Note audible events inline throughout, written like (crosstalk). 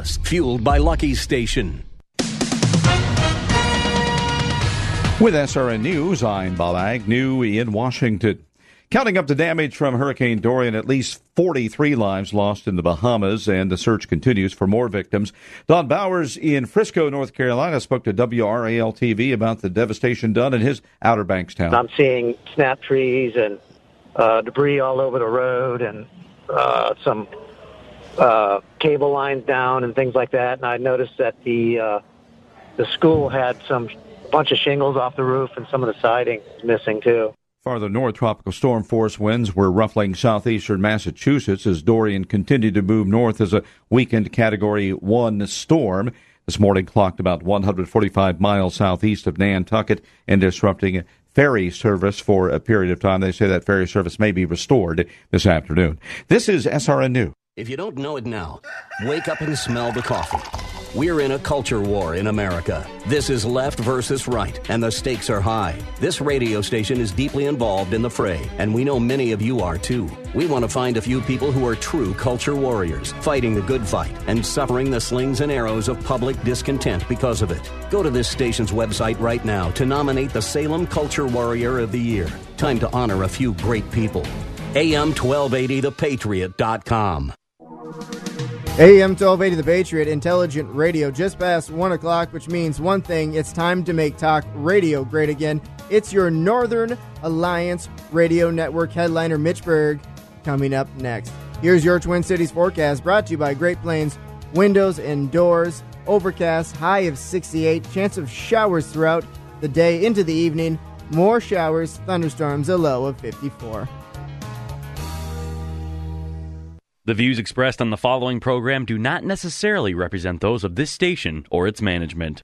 Fueled by Lucky Station. With SRN News, I'm Bob Agnew in Washington. Counting up the damage from Hurricane Dorian, at least 43 lives lost in the Bahamas, and the search continues for more victims. Don Bowers in Frisco, North Carolina, spoke to WRAL TV about the devastation done in his Outer Banks town. I'm seeing snap trees and uh, debris all over the road and uh, some uh, cable lines down and things like that. And I noticed that the uh, the school had some bunch of shingles off the roof and some of the siding missing too. Farther north, tropical storm force winds were ruffling southeastern Massachusetts as Dorian continued to move north as a weakened Category 1 storm. This morning clocked about 145 miles southeast of Nantucket and disrupting ferry service for a period of time. They say that ferry service may be restored this afternoon. This is SRN News. If you don't know it now, wake up and smell the coffee. We're in a culture war in America. This is left versus right, and the stakes are high. This radio station is deeply involved in the fray, and we know many of you are too. We want to find a few people who are true culture warriors, fighting the good fight and suffering the slings and arrows of public discontent because of it. Go to this station's website right now to nominate the Salem Culture Warrior of the Year. Time to honor a few great people. AM1280thepatriot.com. AM 1280 The Patriot, intelligent radio, just past 1 o'clock, which means one thing it's time to make talk radio great again. It's your Northern Alliance Radio Network headliner, Mitch Berg, coming up next. Here's your Twin Cities forecast brought to you by Great Plains Windows and Doors. Overcast, high of 68, chance of showers throughout the day into the evening. More showers, thunderstorms, a low of 54. The views expressed on the following program do not necessarily represent those of this station or its management.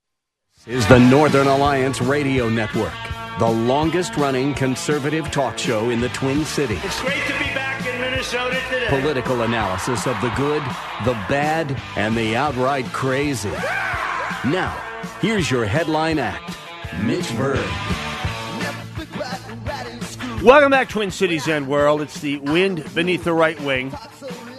Is the Northern Alliance Radio Network, the longest running conservative talk show in the Twin Cities. It's great to be back in Minnesota today. Political analysis of the good, the bad, and the outright crazy. Now, here's your headline act Mitch Berg. Welcome back, Twin Cities and World. It's the wind beneath the right wing.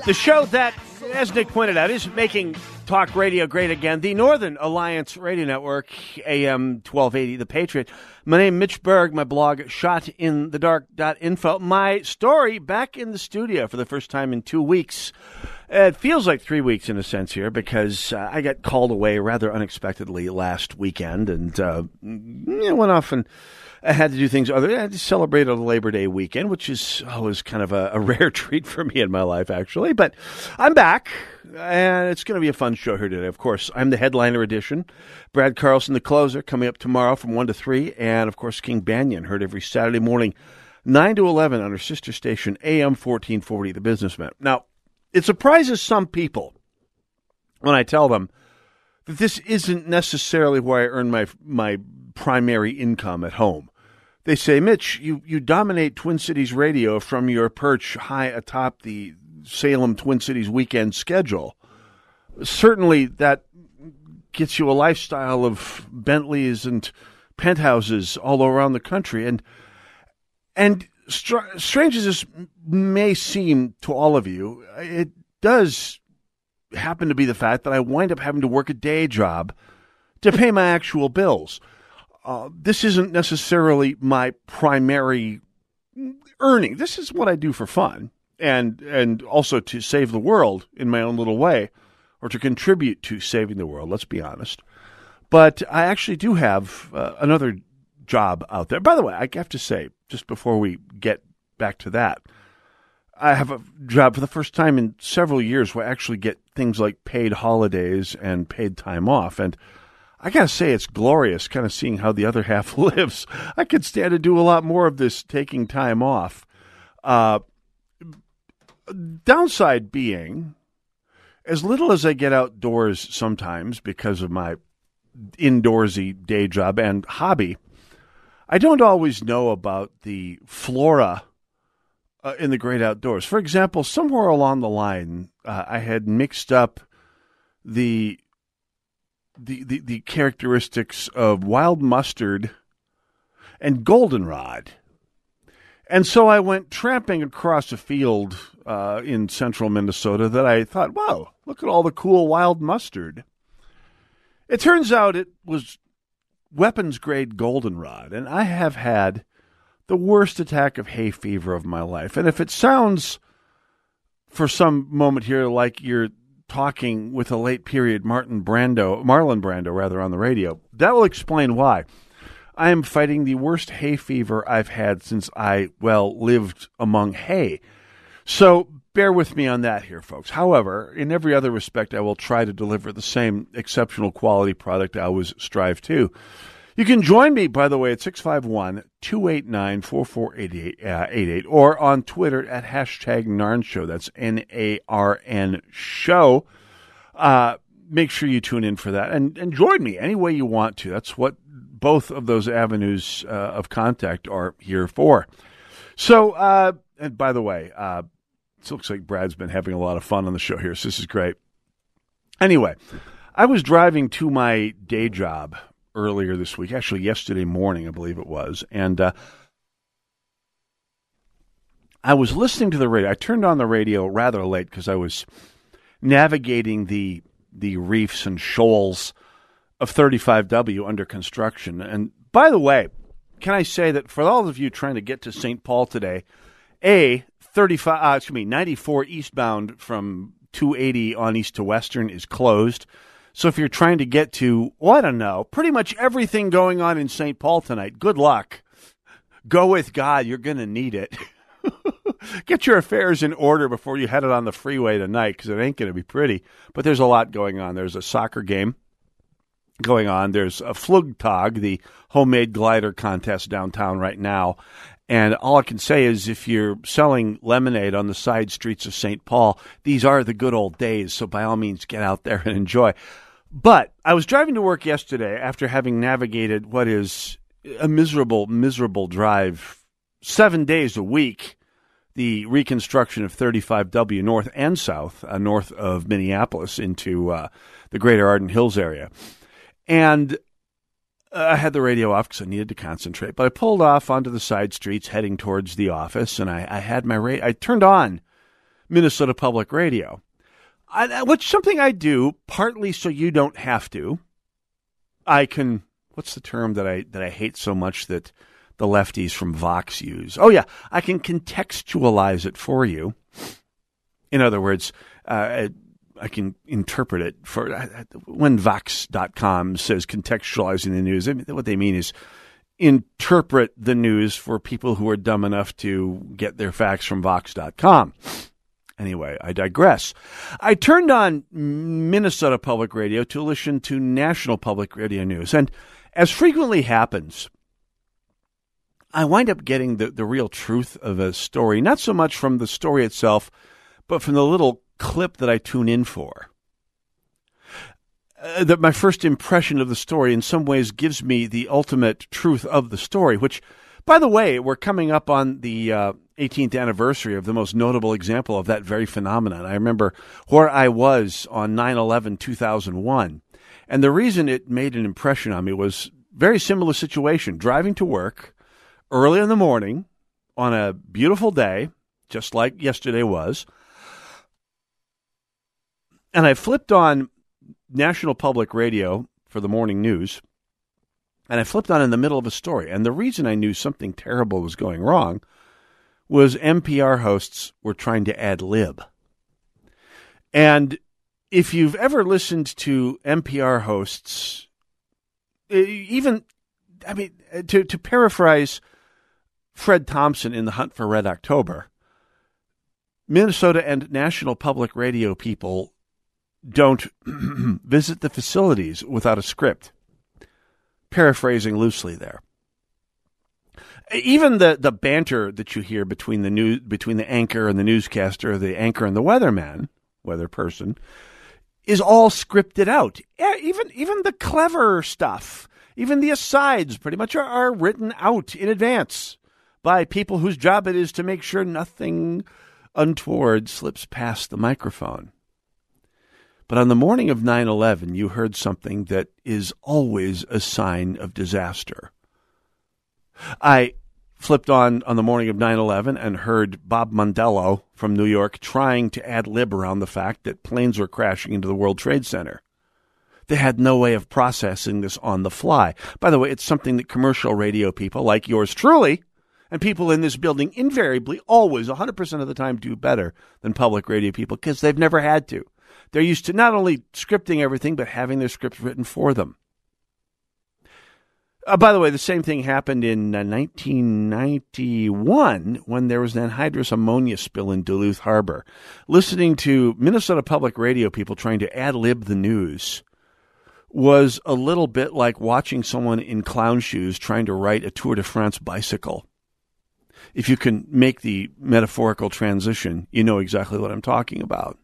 The show that, as Nick pointed out, is making talk radio great again. The Northern Alliance Radio Network, AM 1280, The Patriot. My name Mitch Berg. My blog, shotinthedark.info. My story back in the studio for the first time in two weeks. It feels like three weeks in a sense here because uh, I got called away rather unexpectedly last weekend and uh, went off and I had to do things other. I had to celebrate a Labor Day weekend, which is always kind of a, a (laughs) rare treat for me in my life, actually. But I'm back, and it's going to be a fun show here today. Of course, I'm the headliner edition. Brad Carlson, the closer, coming up tomorrow from one to three, and of course, King Banaian, heard every Saturday morning, nine to eleven on our sister station, AM fourteen forty, The Businessman. Now, it surprises some people when I tell them that this isn't necessarily where I earn my my primary income at home. They say, Mitch, you, you dominate Twin Cities radio from your perch high atop the Salem Twin Cities weekend schedule. Certainly, that gets you a lifestyle of Bentleys and penthouses all around the country. And and str- strange as this may seem to all of you, it does happen to be the fact that I wind up having to work a day job to pay my actual bills uh, this isn't necessarily my primary earning. This is what I do for fun and and also to save the world in my own little way or to contribute to saving the world, let's be honest. But I actually do have uh, another job out there. By the way, I have to say just before we get back to that, I have a job for the first time in several years where I actually get things like paid holidays and paid time off and I gotta say, it's glorious kind of seeing how the other (laughs) half lives. I could stand to do a lot more of this taking time off. Uh, downside being, as little as I get outdoors sometimes because of my indoorsy day job and hobby, I don't always know about the flora uh, in the great outdoors. For example, somewhere along the line, uh, I had mixed up the, the the the characteristics of wild mustard and goldenrod. And so I went tramping across a field uh, in central Minnesota that I thought, wow, look at all the cool wild mustard. It turns out it was weapons grade goldenrod, and I have had the worst attack of hay fever of my life. And if it sounds for some moment here like you're talking with a late period Martin Brando, Marlon Brando rather on the radio, that will explain why. I am fighting the worst hay fever I've had since I, well, lived among hay. So bear with me on that here, folks. However, in every other respect, I will try to deliver the same exceptional quality product I always strive to. You can join me, by the way, at 651 289 4488 or on Twitter at hashtag NARN Show. That's N A R N Show. Uh, make sure you tune in for that and, and join me any way you want to. That's what both of those avenues uh, of contact are here for. So, uh, and by the way, uh, it looks like Brad's been having a lot of fun on the show here, so this is great. Anyway, I was driving to my day job earlier this week, actually yesterday morning, I believe it was, and uh, I was listening to the radio. I turned on the radio rather late because I was navigating the the reefs and shoals of 35W under construction. And by the way, can I say that for all of you trying to get to St. Paul today, a 35 uh, excuse me 94 eastbound from 280 on east to western is closed. So if you're trying to get to, well, I don't know, pretty much everything going on in St. Paul tonight, good luck. Go with God. You're going to need it. (laughs) get your affairs in order before you head it on the freeway tonight because it ain't going to be pretty. But there's a lot going on. There's a soccer game going on. There's a Flugtag, the homemade glider contest downtown right now. And all I can say is if you're selling lemonade on the side streets of St. Paul, these are the good old days. So by all means, get out there and enjoy. But I was driving to work yesterday after having navigated what is a miserable, miserable drive seven days a week. The reconstruction of 35W north and south, uh, north of Minneapolis into uh, the greater Arden Hills area. And I had the radio off because I needed to concentrate, but I pulled off onto the side streets heading towards the office, and I, I had my ra- I turned on Minnesota Public Radio, I, which something I do partly so you don't have to. I can. What's the term that I that I hate so much that the lefties from Vox use? Oh yeah, I can contextualize it for you. In other words, uh, I can interpret it for when Vox.com says contextualizing the news. What they mean is interpret the news for people who are dumb enough to get their facts from Vox.com. Anyway, I digress. I turned on Minnesota Public Radio to listen to National Public Radio News. And as frequently happens, I wind up getting the, the real truth of a story, not so much from the story itself, but from the little clip that I tune in for. Uh, that my first impression of the story in some ways gives me the ultimate truth of the story, which, by the way, we're coming up on the uh, 18th anniversary of the most notable example of that very phenomenon. I remember where I was on 9 11 2001. And the reason it made an impression on me was very similar situation driving to work early in the morning on a beautiful day, just like yesterday was and I flipped on National Public Radio for the morning news, and I flipped on in the middle of a story. And the reason I knew something terrible was going wrong was NPR hosts were trying to ad lib. And if you've ever listened to NPR hosts, eh, even, I mean, eh, to, to paraphrase Fred Thompson in The Hunt for Red October, Minnesota and National Public Radio people don't (clears throat) visit the facilities without a script. Paraphrasing loosely there. Even the, the banter that you hear between the news between the anchor and the newscaster, the anchor and the weatherman, weather person, is all scripted out. Even even the clever stuff, even the asides, pretty much are, are written out in advance by people whose job it is to make sure nothing untoward slips past the microphone. But on the morning of 9 11, you heard something that is always a sign of disaster. I flipped on on the morning of 9-11 and heard bob mondello from new york trying to ad lib around the fact that planes were crashing into the world trade center. They had no way of processing this on the fly. By the way it's something that commercial radio people like yours truly and people in this building invariably always 100% of the time do better than public radio people because they've never had to they're used to not only scripting everything but having their scripts written for them uh, by the way, the same thing happened in uh, 1991 when there was an anhydrous ammonia spill in Duluth Harbor. Listening to Minnesota Public Radio people trying to ad lib the news was a little bit like watching someone in clown shoes trying to ride a Tour de France bicycle. If you can make the metaphorical transition, you know exactly what I'm talking about.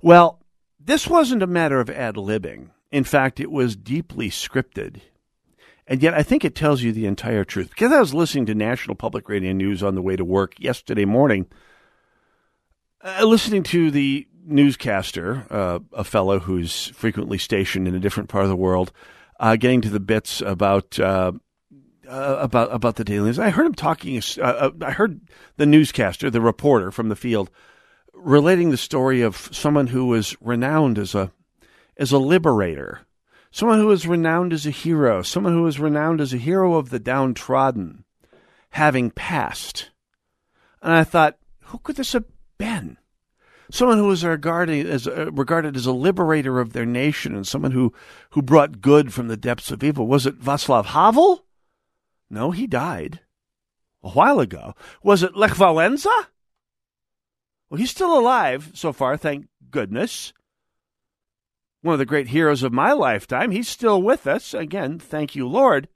Well, this wasn't a matter of ad libbing. In fact, it was deeply scripted. And yet, I think it tells you the entire truth. Because I was listening to National Public Radio News on the way to work yesterday morning, uh, listening to the newscaster, uh, a fellow who's frequently stationed in a different part of the world, uh, getting to the bits about uh, uh, about about the daily news. I heard him talking. Uh, I heard the newscaster, the reporter from the field, relating the story of someone who was renowned as a as a liberator someone who was renowned as a hero, someone who was renowned as a hero of the downtrodden, having passed. And I thought, who could this have been? Someone who was regarded as, uh, regarded as a liberator of their nation and someone who, who brought good from the depths of evil. Was it Václav Havel? No, he died a while ago. Was it Lech Walesa? Well, he's still alive so far, thank goodness one of the great heroes of my lifetime. He's still with us. Again, thank you, Lord.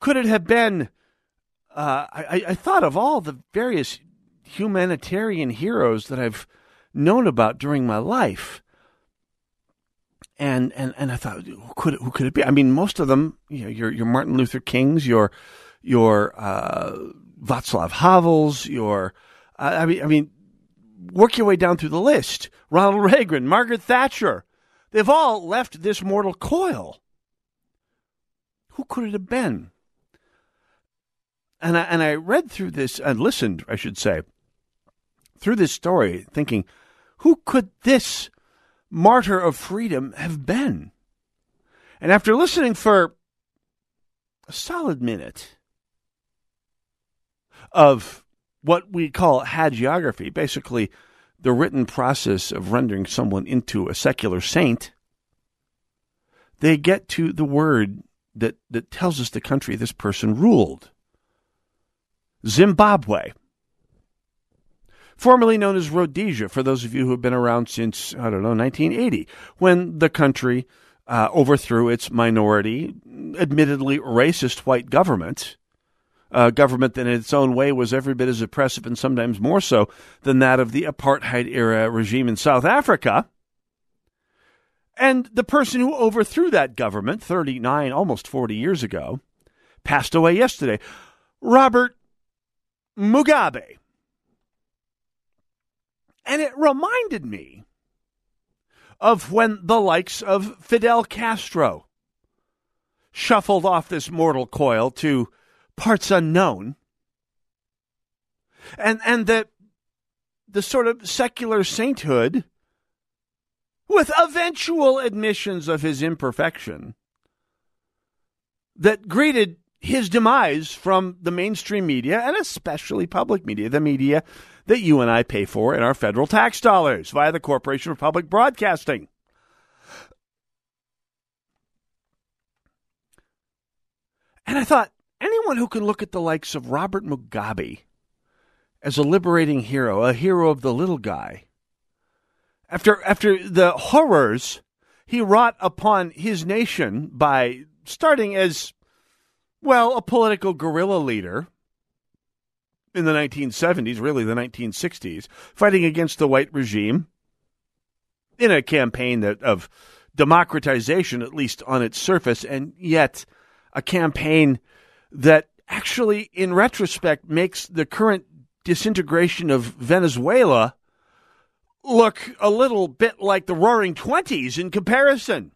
Could it have been? Uh, I, I thought of all the various humanitarian heroes that I've known about during my life. And, and, and I thought, who could, it, who could it be? I mean, most of them, you know, your, your Martin Luther Kings, your, your, uh, Václav Havels, your, I mean, I mean, work your way down through the list. Ronald Reagan, Margaret Thatcher. They've all left this mortal coil. Who could it have been? And I, and I read through this and listened, I should say, through this story, thinking, who could this martyr of freedom have been? And after listening for a solid minute of what we call hagiography, basically the written process of rendering someone into a secular saint, they get to the word that, that tells us the country this person ruled Zimbabwe. Formerly known as Rhodesia, for those of you who have been around since, I don't know, 1980, when the country uh, overthrew its minority, admittedly racist white government a government that in its own way was every bit as oppressive and sometimes more so than that of the apartheid era regime in South Africa. And the person who overthrew that government 39, almost 40 years ago, passed away yesterday. Robert Mugabe. And it reminded me of when the likes of Fidel Castro shuffled off this mortal coil to parts unknown. And and that the sort of secular sainthood with eventual admissions of his imperfection that greeted his demise from the mainstream media and especially public media, the media that you and I pay for in our federal tax dollars via the Corporation for Public Broadcasting. And I thought, anyone who can look at the likes of Robert Mugabe as a liberating hero, a hero of the little guy, after after the horrors he wrought upon his nation by starting as well a political guerrilla leader in the 1970s, really the 1960s, fighting against the white regime, in a campaign that, of democratization, at least on its surface, and yet a campaign that actually, in retrospect, makes the current disintegration of Venezuela look a little bit like the Roaring Twenties in comparison.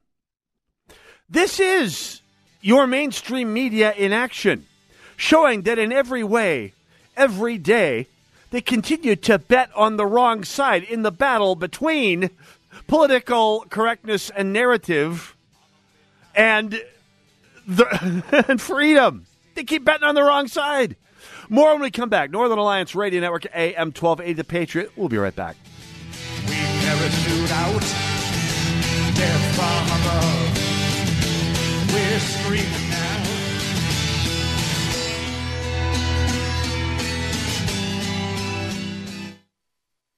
This is your mainstream media in action, showing that in every way, every day, they continue to bet on the wrong side in the battle between political correctness and narrative and the, (laughs) and freedom. They keep betting on the wrong side. More when we come back. Northern Alliance Radio Network, AM 1280 The Patriot. We'll be right back. We parachute out, death. We're screaming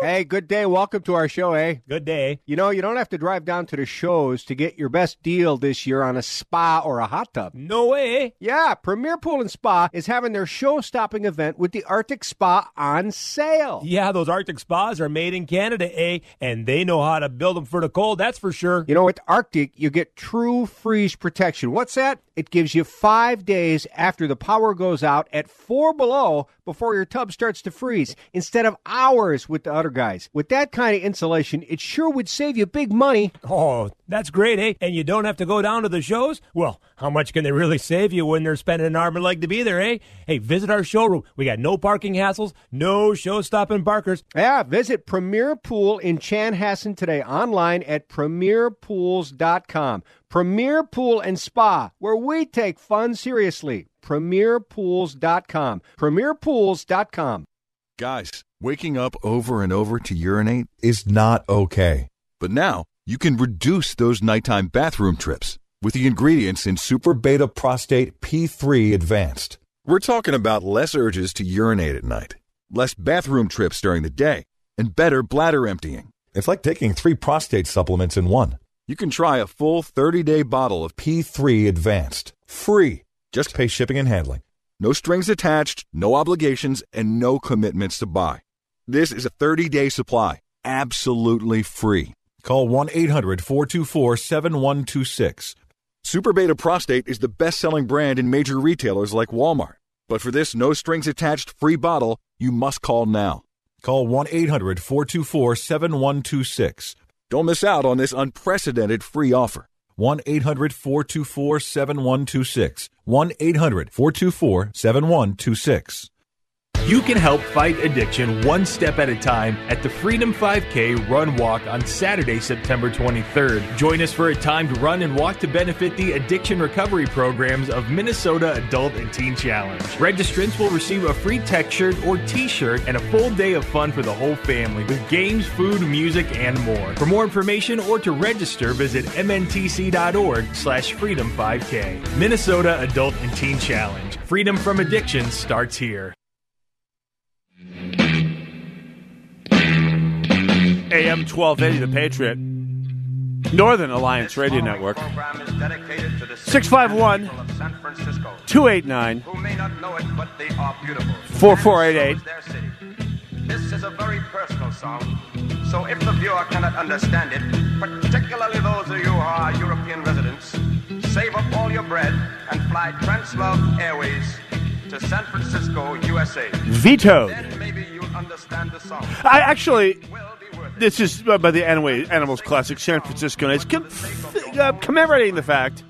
Hey, good day. Welcome to our show, eh? Good day. You know, you don't have to drive down to the shows to get your best deal this year on a spa or a hot tub. No way. Yeah, Premier Pool and Spa is having their show stopping event with the Arctic Spa on sale. Yeah, those Arctic spas are made in Canada, eh? And they know how to build them for the cold, that's for sure. You know, with Arctic, you get true freeze protection. What's that? It gives you five days after the power goes out at four below before your tub starts to freeze instead of hours with the other guys. With that kind of insulation, it sure would save you big money. Oh, that's great, eh? And you don't have to go down to the shows? Well, how much can they really save you when they're spending an arm and leg to be there, eh? Hey, visit our showroom. We got no parking hassles, no show stopping barkers. Yeah, visit Premier Pool in Chanhassen today online at premierpools.com. Premier Pool and Spa, where we take fun seriously. Premierpools.com. Premierpools.com. Guys, waking up over and over to urinate is not okay. But now you can reduce those nighttime bathroom trips with the ingredients in Super Beta Prostate P3 Advanced. We're talking about less urges to urinate at night, less bathroom trips during the day, and better bladder emptying. It's like taking three prostate supplements in one. You can try a full 30 day bottle of P3 Advanced. Free. Just pay shipping and handling. No strings attached, no obligations, and no commitments to buy. This is a 30 day supply, absolutely free. Call 1 800 424 7126. Super Beta Prostate is the best selling brand in major retailers like Walmart. But for this no strings attached free bottle, you must call now. Call 1 800 424 7126. Don't miss out on this unprecedented free offer. 1 800 424 7126. 1 800 424 7126. You can help fight addiction one step at a time at the Freedom 5K Run Walk on Saturday, September 23rd. Join us for a timed run and walk to benefit the addiction recovery programs of Minnesota Adult and Teen Challenge. Registrants will receive a free tech shirt or t shirt and a full day of fun for the whole family with games, food, music, and more. For more information or to register, visit mntc.org slash freedom 5K. Minnesota Adult and Teen Challenge. Freedom from addiction starts here. AM 1280, The Patriot. Northern Alliance Radio Network. 651 289 4488. This is a very personal song, so if the viewer cannot understand it, particularly those of you who are European residents, save up all your bread and fly Translove Airways to San Francisco, USA. Vetoed. Then maybe you'll understand the song. I actually, this is uh, by the Anyway Animals Classic San Francisco, and it's com- uh, commemorating the fact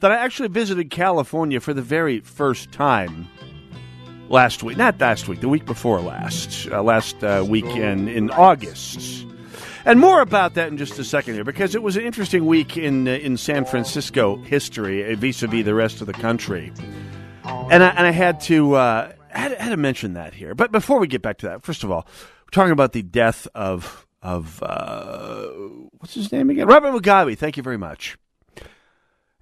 that I actually visited California for the very first time last week. Not last week, the week before last. Uh, last uh, weekend in August. And more about that in just a second here, because it was an interesting week in uh, in San Francisco history, vis a vis the rest of the country. And I, and I had to uh, had, had to mention that here. But before we get back to that, first of all, we're talking about the death of of uh, what's his name again? Robert Mugabe. Thank you very much.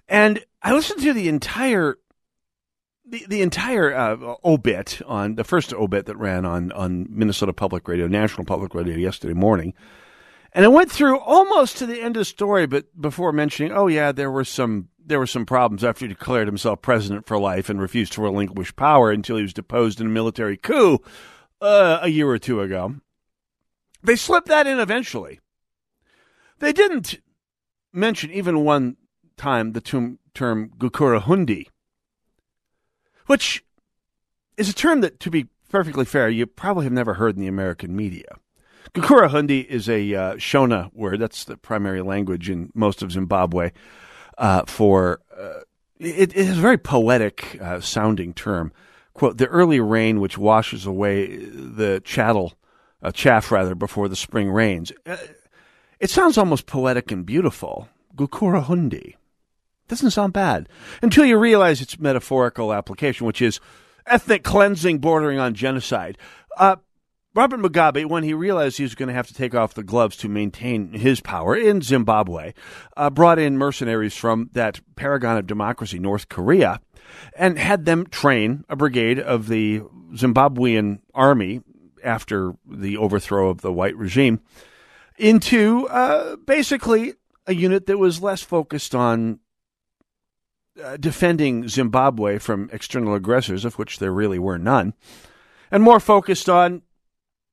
And I listened to the entire the, the entire uh, obit on the first obit that ran on on Minnesota Public Radio, National Public Radio yesterday morning. And I went through almost to the end of the story, but before mentioning, oh yeah, there were some there were some problems after he declared himself president for life and refused to relinquish power until he was deposed in a military coup uh, a year or two ago. They slipped that in eventually. They didn't mention even one time the term, term Gukurahundi, which is a term that, to be perfectly fair, you probably have never heard in the American media. Gukurahundi is a uh, Shona word. That's the primary language in most of Zimbabwe. Uh, for uh, it, it is a very poetic uh, sounding term. Quote: The early rain which washes away the chattel, uh, chaff rather, before the spring rains. Uh, it sounds almost poetic and beautiful. Gukurahundi doesn't sound bad until you realize its metaphorical application, which is ethnic cleansing bordering on genocide. Uh, Robert Mugabe, when he realized he was going to have to take off the gloves to maintain his power in Zimbabwe, uh, brought in mercenaries from that paragon of democracy, North Korea, and had them train a brigade of the Zimbabwean army after the overthrow of the white regime into uh, basically a unit that was less focused on uh, defending Zimbabwe from external aggressors, of which there really were none, and more focused on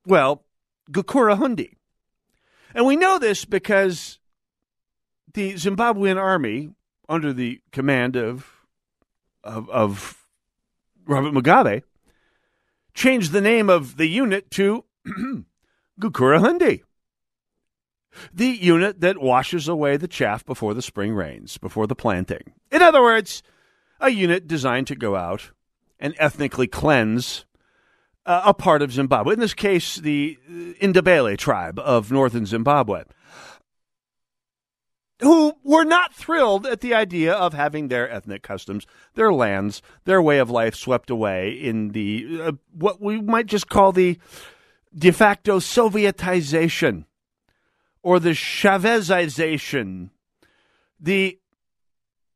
well, Gukurahundi. And we know this because the Zimbabwean army, under the command of, of, of Robert Mugabe, changed the name of the unit to (clears throat) Gukurahundi. The unit that washes away the chaff before the spring rains, before the planting. In other words, a unit designed to go out and ethnically cleanse uh, a part of Zimbabwe. In this case, the Ndebele tribe of northern Zimbabwe, who were not thrilled at the idea of having their ethnic customs, their lands, their way of life swept away in the uh, what we might just call the de facto Sovietization or the Chavezization, the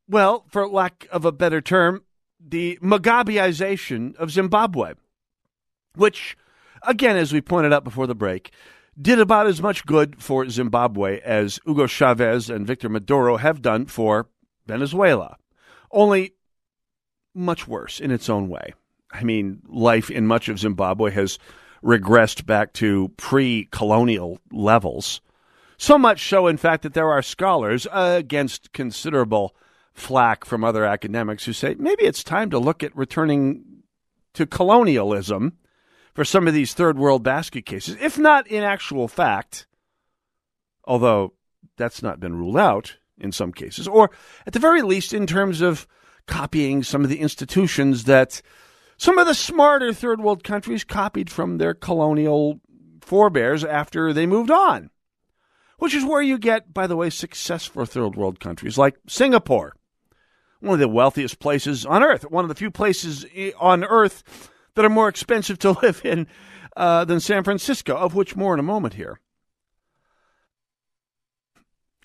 well, for lack of a better term, the Mugabeization of Zimbabwe which, again, as we pointed out before the break, did about as much good for Zimbabwe as Hugo Chavez and Victor Maduro have done for Venezuela. Only much worse in its own way. I mean, life in much of Zimbabwe has regressed back to pre colonial levels. So much so, in fact, that there are scholars uh, against considerable flack from other academics who say maybe it's time to look at returning to colonialism for some of these third world basket cases, if not in actual fact, although that's not been ruled out in some cases, or at the very least in terms of copying some of the institutions that some of the smarter third world countries copied from their colonial forebears after they moved on. Which is where you get, by the way, success for third world countries like Singapore, one of the wealthiest places on earth, one of the few places on earth that are more expensive to (laughs) live in uh, than San Francisco, of which more in a moment here.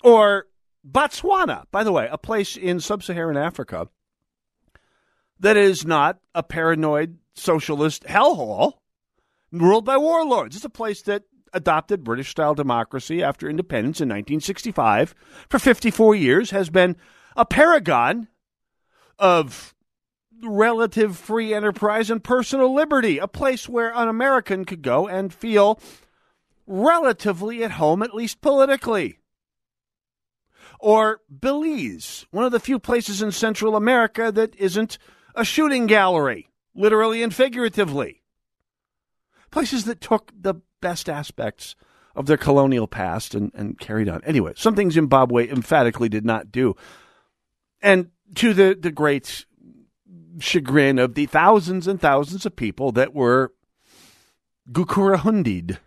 Or Botswana, by the way, a place in sub Saharan Africa that is not a paranoid socialist hellhole ruled by warlords. It's a place that adopted British style democracy after independence in 1965 for 54 years, has been a paragon of relative free enterprise and personal liberty, a place where an American could go and feel relatively at home, at least politically. Or Belize, one of the few places in Central America that isn't a shooting gallery, literally and figuratively. Places that took the best aspects of their colonial past and, and carried on. Anyway, something Zimbabwe emphatically did not do. And to the, the great chagrin of the thousands and thousands of people that were gukurahundid.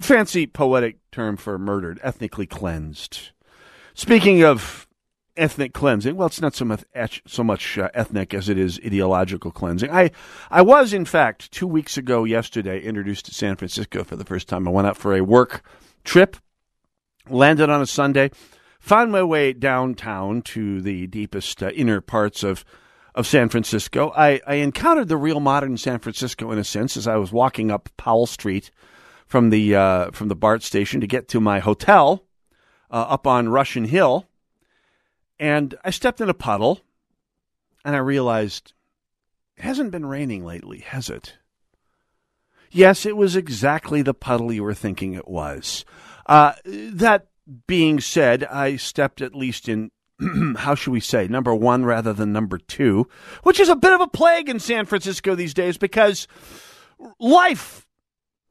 Fancy poetic term for murdered, ethnically cleansed. Speaking of ethnic cleansing. Well, it's not so much so much uh, ethnic as it is ideological cleansing. I I was in fact two weeks ago yesterday introduced to San Francisco for the first time. I went out for a work trip, landed on a Sunday, found my way downtown to the deepest uh, inner parts of of San Francisco. I, I encountered the real modern San Francisco in a sense as I was walking up Powell Street from the uh, from the BART station to get to my hotel uh, up on Russian Hill and I stepped in a puddle and I realized it hasn't been raining lately, has it? Yes, it was exactly the puddle you were thinking it was. Uh, that being said, I stepped at least in, (clears throat) how should we say, number one rather than number two, which is a bit of a plague in San Francisco these days because life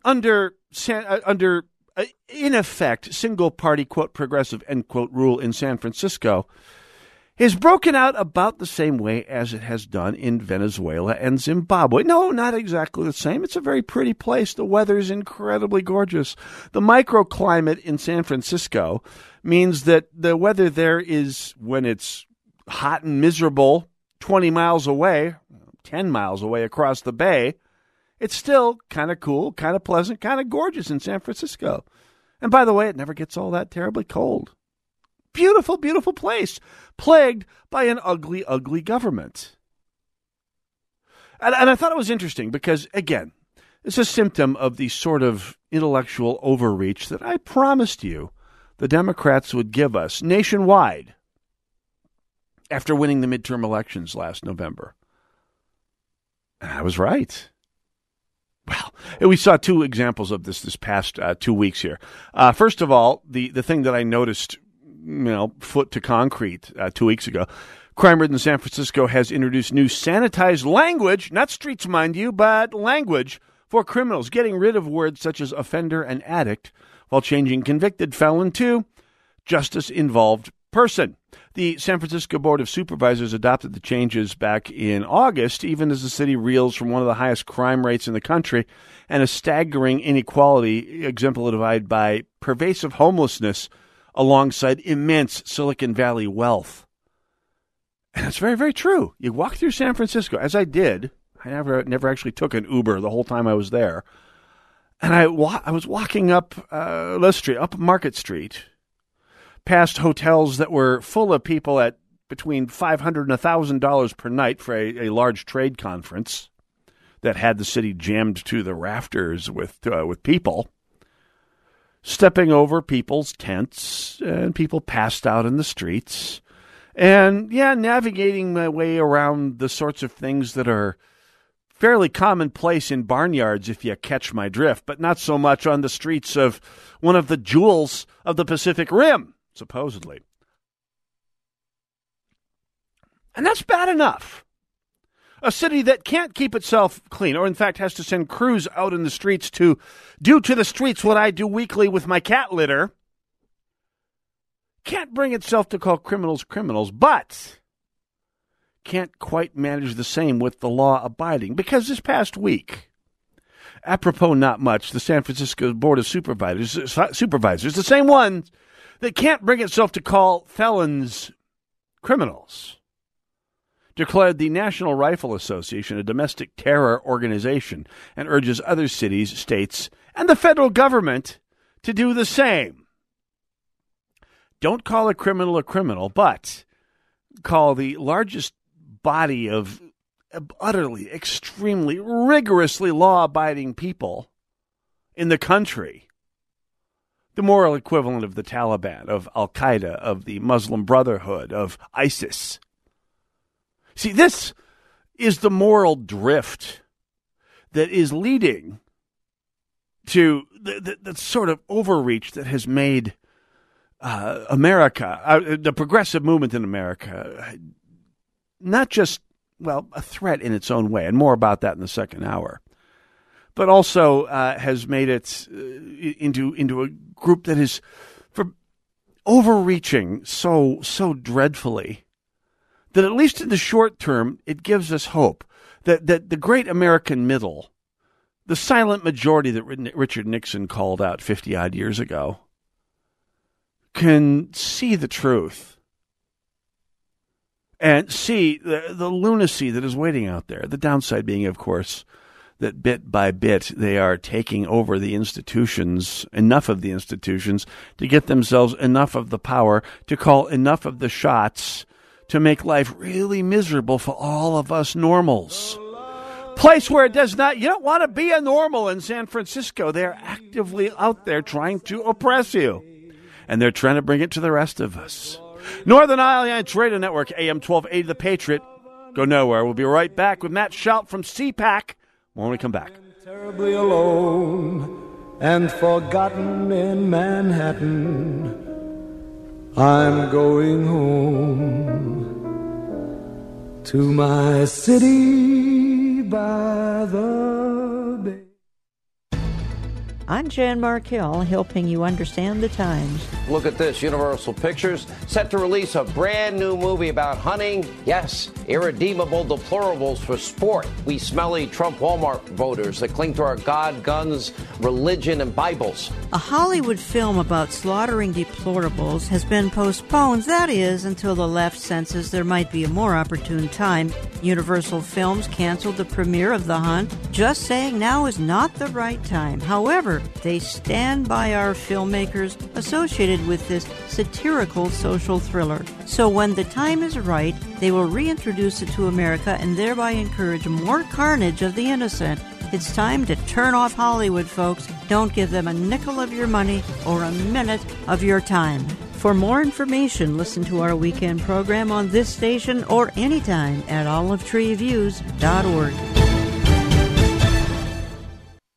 under uh, under uh, in effect single party quote progressive end quote rule in San Francisco is broken out about the same way as it has done in Venezuela and Zimbabwe. No, not exactly the same. It's a very pretty place. The weather is incredibly gorgeous. The microclimate in San Francisco means that the weather there is when it's hot and miserable 20 miles away, 10 miles away across the bay, it's still kind of cool, kind of pleasant, kind of gorgeous in San Francisco. And by the way, it never gets all that terribly cold. Beautiful, beautiful place, plagued by an ugly, ugly government. And, and I thought it was interesting because, again, it's a symptom of the sort of intellectual overreach that I promised you the Democrats would give us nationwide after winning the midterm elections last November. And I was right. Well, we saw two examples of this this past uh, two weeks here. Uh, first of all, the, the thing that I noticed you know, foot to concrete uh, two weeks ago. Crime ridden San Francisco has introduced new sanitized language, not streets, mind you, but language for criminals, getting rid of words such as offender and addict while changing convicted felon to justice involved person. The San Francisco Board of Supervisors adopted the changes back in August, even as the city reels from one of the highest crime rates in the country and a staggering inequality exemplified by pervasive homelessness alongside immense Silicon Valley wealth. And that's very, very true. You walk through San Francisco, as I did. I never, never actually took an Uber the whole time I was there. And I, wa- I was walking up uh, Street, up Market Street, past hotels that were full of people at between five hundred and thousand dollars per night for a, a, large trade conference that had the city jammed to the rafters with uh, with people stepping over people's tents and people passed out in the streets. And yeah, navigating my way around the sorts of things that are fairly commonplace in barnyards, if you catch my drift, but not so much on the streets of one of the jewels of the Pacific Rim, supposedly. And that's bad enough a city that can't keep itself clean, or in fact has to send crews out in the streets to do to the streets what I do weekly with my cat litter, can't bring itself to call criminals criminals, but can't quite manage the same with the law abiding. Because this past week, apropos not much, the San Francisco Board of Supervisors, uh, supervisors, the same ones that can't bring itself to call felons criminals declared the National Rifle Association a domestic terror organization and urges other cities, states, and the federal government to do the same. Don't call a criminal a criminal, but call the largest body of utterly, extremely, rigorously law abiding people in the country the moral equivalent of the Taliban, of Al Qaeda, of the Muslim Brotherhood, of ISIS. See, this is the moral drift that is leading to the, the, the sort of overreach that has made uh, America, uh, the progressive movement in America, not just, well, a threat in its own way, and more about that in the second hour, but also uh, has made it uh, into, into a group that is for overreaching so, so dreadfully that at least in the short term, it gives us hope that, that the great American middle, the silent majority that Richard Nixon called out 50 odd years ago, can see the truth and see the, the lunacy that is waiting out there. The downside being, of course, that bit by bit they are taking over the institutions, enough of the institutions, to get themselves enough of the power to call enough of the shots to make life really miserable for all of us normals. Place where it does not, you don't want to be a normal in San Francisco. They're actively out there trying to oppress you. And they're trying to bring it to the rest of us. Northern Alliance Radio Network, AM 1280 The Patriot. Go nowhere. We'll be right back with Matt Schlapp from CPAC when we come back. Terribly alone and forgotten in Manhattan. I'm going home to my city by the. I'm Jan Markell, helping you understand the times. Look at this Universal Pictures set to release a brand new movie about hunting. Yes, irredeemable deplorables for sport. We smelly Trump Walmart voters that cling to our God, guns, religion, and Bibles. A Hollywood film about slaughtering deplorables has been postponed, that is, until the left senses there might be a more opportune time. Universal Films canceled the premiere of The Hunt, just saying now is not the right time. However, they stand by our filmmakers associated with this satirical social thriller. So when the time is right, they will reintroduce it to America and thereby encourage more carnage of the innocent. It's time to turn off Hollywood, folks. Don't give them a nickel of your money or a minute of your time. For more information, listen to our weekend program on this station or anytime at olivetreeviews.org.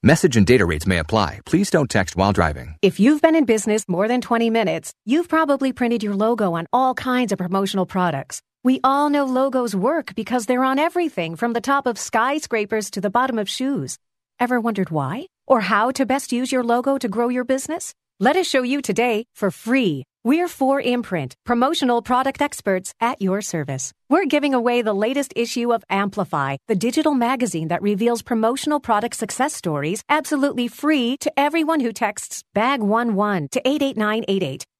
Message and data rates may apply. Please don't text while driving. If you've been in business more than 20 minutes, you've probably printed your logo on all kinds of promotional products. We all know logos work because they're on everything from the top of skyscrapers to the bottom of shoes. Ever wondered why? Or how to best use your logo to grow your business? Let us show you today for free. We're 4imprint, promotional product experts at your service. We're giving away the latest issue of Amplify, the digital magazine that reveals promotional product success stories absolutely free to everyone who texts BAG11 to 88988.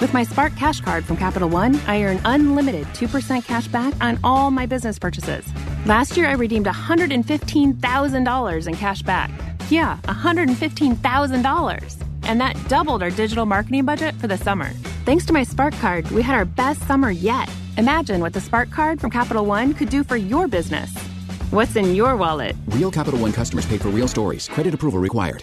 With my Spark Cash Card from Capital One, I earn unlimited 2% cash back on all my business purchases. Last year, I redeemed $115,000 in cash back. Yeah, $115,000. And that doubled our digital marketing budget for the summer. Thanks to my Spark Card, we had our best summer yet. Imagine what the Spark Card from Capital One could do for your business. What's in your wallet? Real Capital One customers pay for real stories. Credit approval required.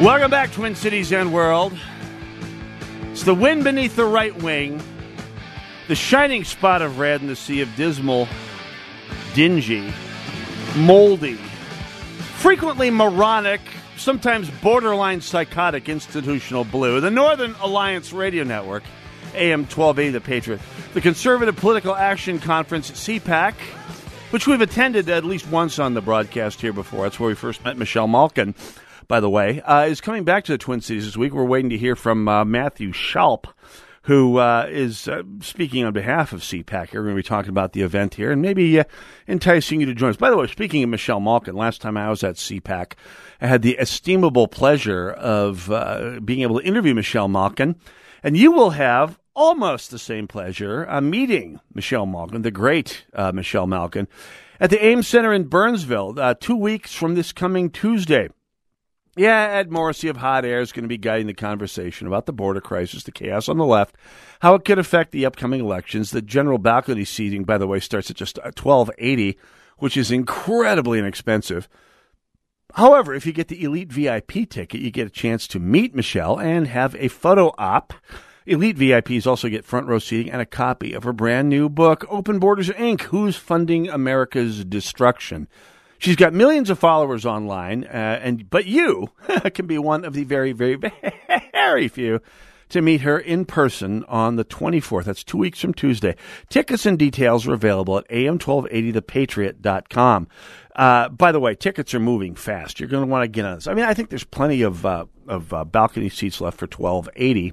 Welcome back, Twin Cities and World. It's the wind beneath the right wing, the shining spot of red in the sea of dismal, dingy, moldy, frequently moronic, sometimes borderline psychotic institutional blue, the Northern Alliance Radio Network, AM 1280 The Patriot, the Conservative Political Action Conference, CPAC, which we've attended at least once on the broadcast here before. That's where we first met Michelle Malkin by the way, uh, is coming back to the Twin Cities this week. We're waiting to hear from uh, Matthew Schlapp, who uh, is uh, speaking on behalf of CPAC. We're going to be talking about the event here and maybe uh, enticing you to join us. By the way, speaking of Michelle Malkin, last time I was at CPAC, I had the estimable pleasure of uh, being able to interview Michelle Malkin. And you will have almost the same pleasure uh, meeting Michelle Malkin, the great uh, Michelle Malkin, at the Ames Center in Burnsville uh, two weeks from this coming Tuesday. Yeah, Ed Morrissey of Hot Air is going to be guiding the conversation about the border crisis, the chaos on the left, how it could affect the upcoming elections. The general balcony seating, by the way, starts at just uh, twelve eighty, which is incredibly inexpensive. However, if you get the Elite VIP ticket, you get a chance to meet Michelle and have a photo op. Elite VIPs also get front row seating and a copy of her brand new book, Open Borders Inc. Who's Funding America's Destruction? She's got millions of followers online, uh, and but you (laughs) can be one of the very, very, very few to meet her in person on the 24th. That's two weeks from Tuesday. Tickets and details are available at am1280thepatriot.com. Uh, by the way, tickets are moving fast. You're going to want to get on this. I mean, I think there's plenty of uh, of uh, balcony seats left for 1280.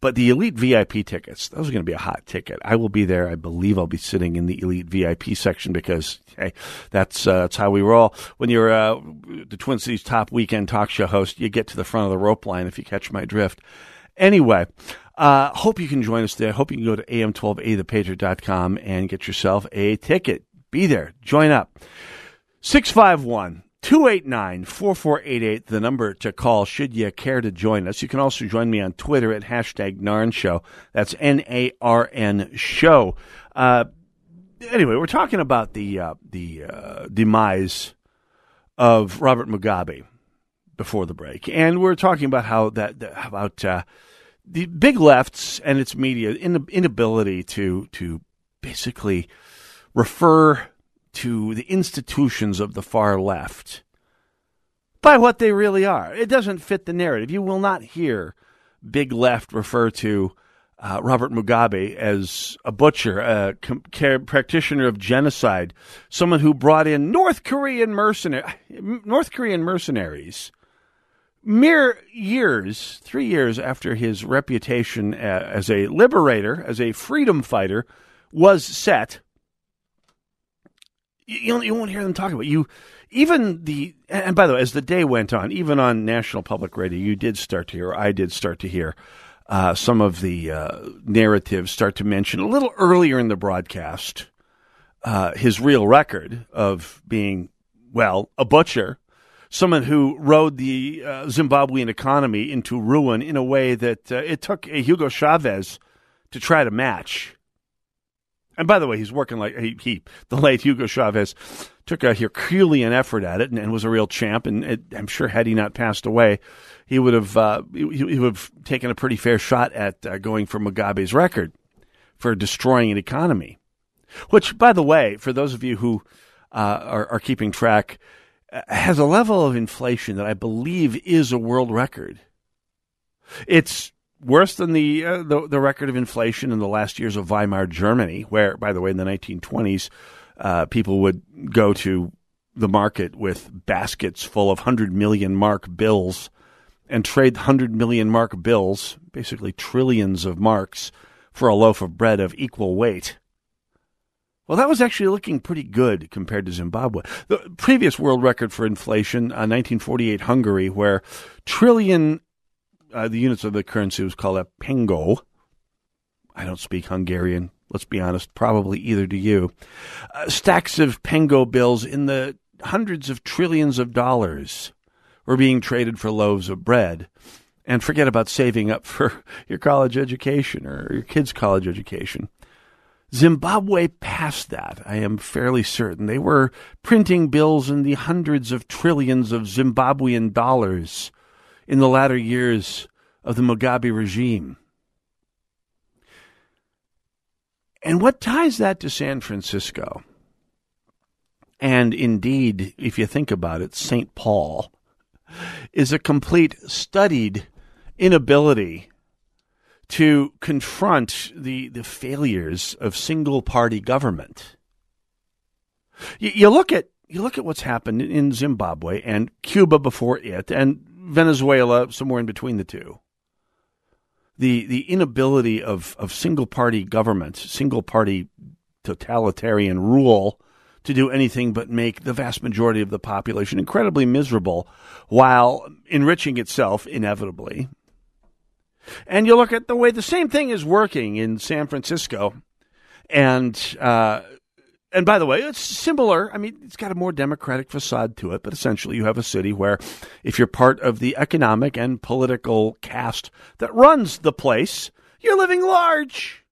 But the elite VIP tickets, those are going to be a hot ticket. I will be there. I believe I'll be sitting in the elite VIP section because hey, that's uh, that's how we roll. When you're uh, the Twin Cities top weekend talk show host, you get to the front of the rope line if you catch my drift. Anyway, uh, hope you can join us there. Hope you can go to am12athepatriot.com and get yourself a ticket. Be there. Join up. 651 289 4488, the number to call should you care to join us. You can also join me on Twitter at hashtag NARN Show. That's N A R N Show. Uh, anyway, we're talking about the, uh, the uh, demise of Robert Mugabe before the break. And we're talking about how that, about uh, the big lefts and its media inability to, to basically refer to the institutions of the far left by what they really are. It doesn't fit the narrative. You will not hear big left refer to uh, Robert Mugabe as a butcher, a com- practitioner of genocide, someone who brought in North Korean mercenary, North Korean mercenaries. Mere years, three years after his reputation uh, as a liberator, as a freedom fighter, was set, you, you won't hear them talk about you. Even the and by the way, as the day went on, even on national public radio, you did start to hear. I did start to hear uh, some of the uh, narratives start to mention a little earlier in the broadcast uh, his real record of being well a butcher, someone who rode the uh, Zimbabwean economy into ruin in a way that uh, it took a Hugo Chavez to try to match. And by the way, he's working like he, he the late Hugo Chavez took a Herculean effort at it and, and was a real champ. And it, I'm sure had he not passed away, he would have uh, he, he, would have taken a pretty fair shot at uh, going for Mugabe's record for destroying an economy. Which, by the way, for those of you who uh, are, are keeping track, uh, has a level of inflation that I believe is a world record. It's worse than the, uh, the, the record of inflation in the last years of Weimar Germany, where, by the way, in the 1920s, uh, people would go to the market with baskets full of hundred million mark bills and trade hundred million mark bills, basically trillions of marks, for a loaf of bread of equal weight. Well, that was actually looking pretty good compared to Zimbabwe. The previous world record for inflation, uh, 1948 Hungary, where trillion uh, the units of the currency was called a pengo. I don't speak Hungarian. Let's be honest, probably either do you. Uh, stacks of pengo bills in the hundreds of trillions of dollars were being traded for loaves of bread. And forget about saving up for (laughs) your college education or your kids' college education. Zimbabwe passed that, I am fairly certain. They were printing bills in the hundreds of trillions of Zimbabwean dollars in the latter years of the Mugabe regime. And what ties that to San Francisco? And indeed, if you think about it, St. Paul is a complete studied inability to confront the, the failures of single party government. You, you, look at you look at what's happened in Zimbabwe and Cuba before it, and Venezuela somewhere in between the two. The the inability of, of single party governments, single party totalitarian rule to do anything but make the vast majority of the population incredibly miserable while enriching itself inevitably. And you look at the way the same thing is working in San Francisco, and uh, and by the way, it's similar. I mean, it's got a more democratic facade to it, but essentially, you have a city where, if you're part of the economic and political caste that runs the place, you're living large.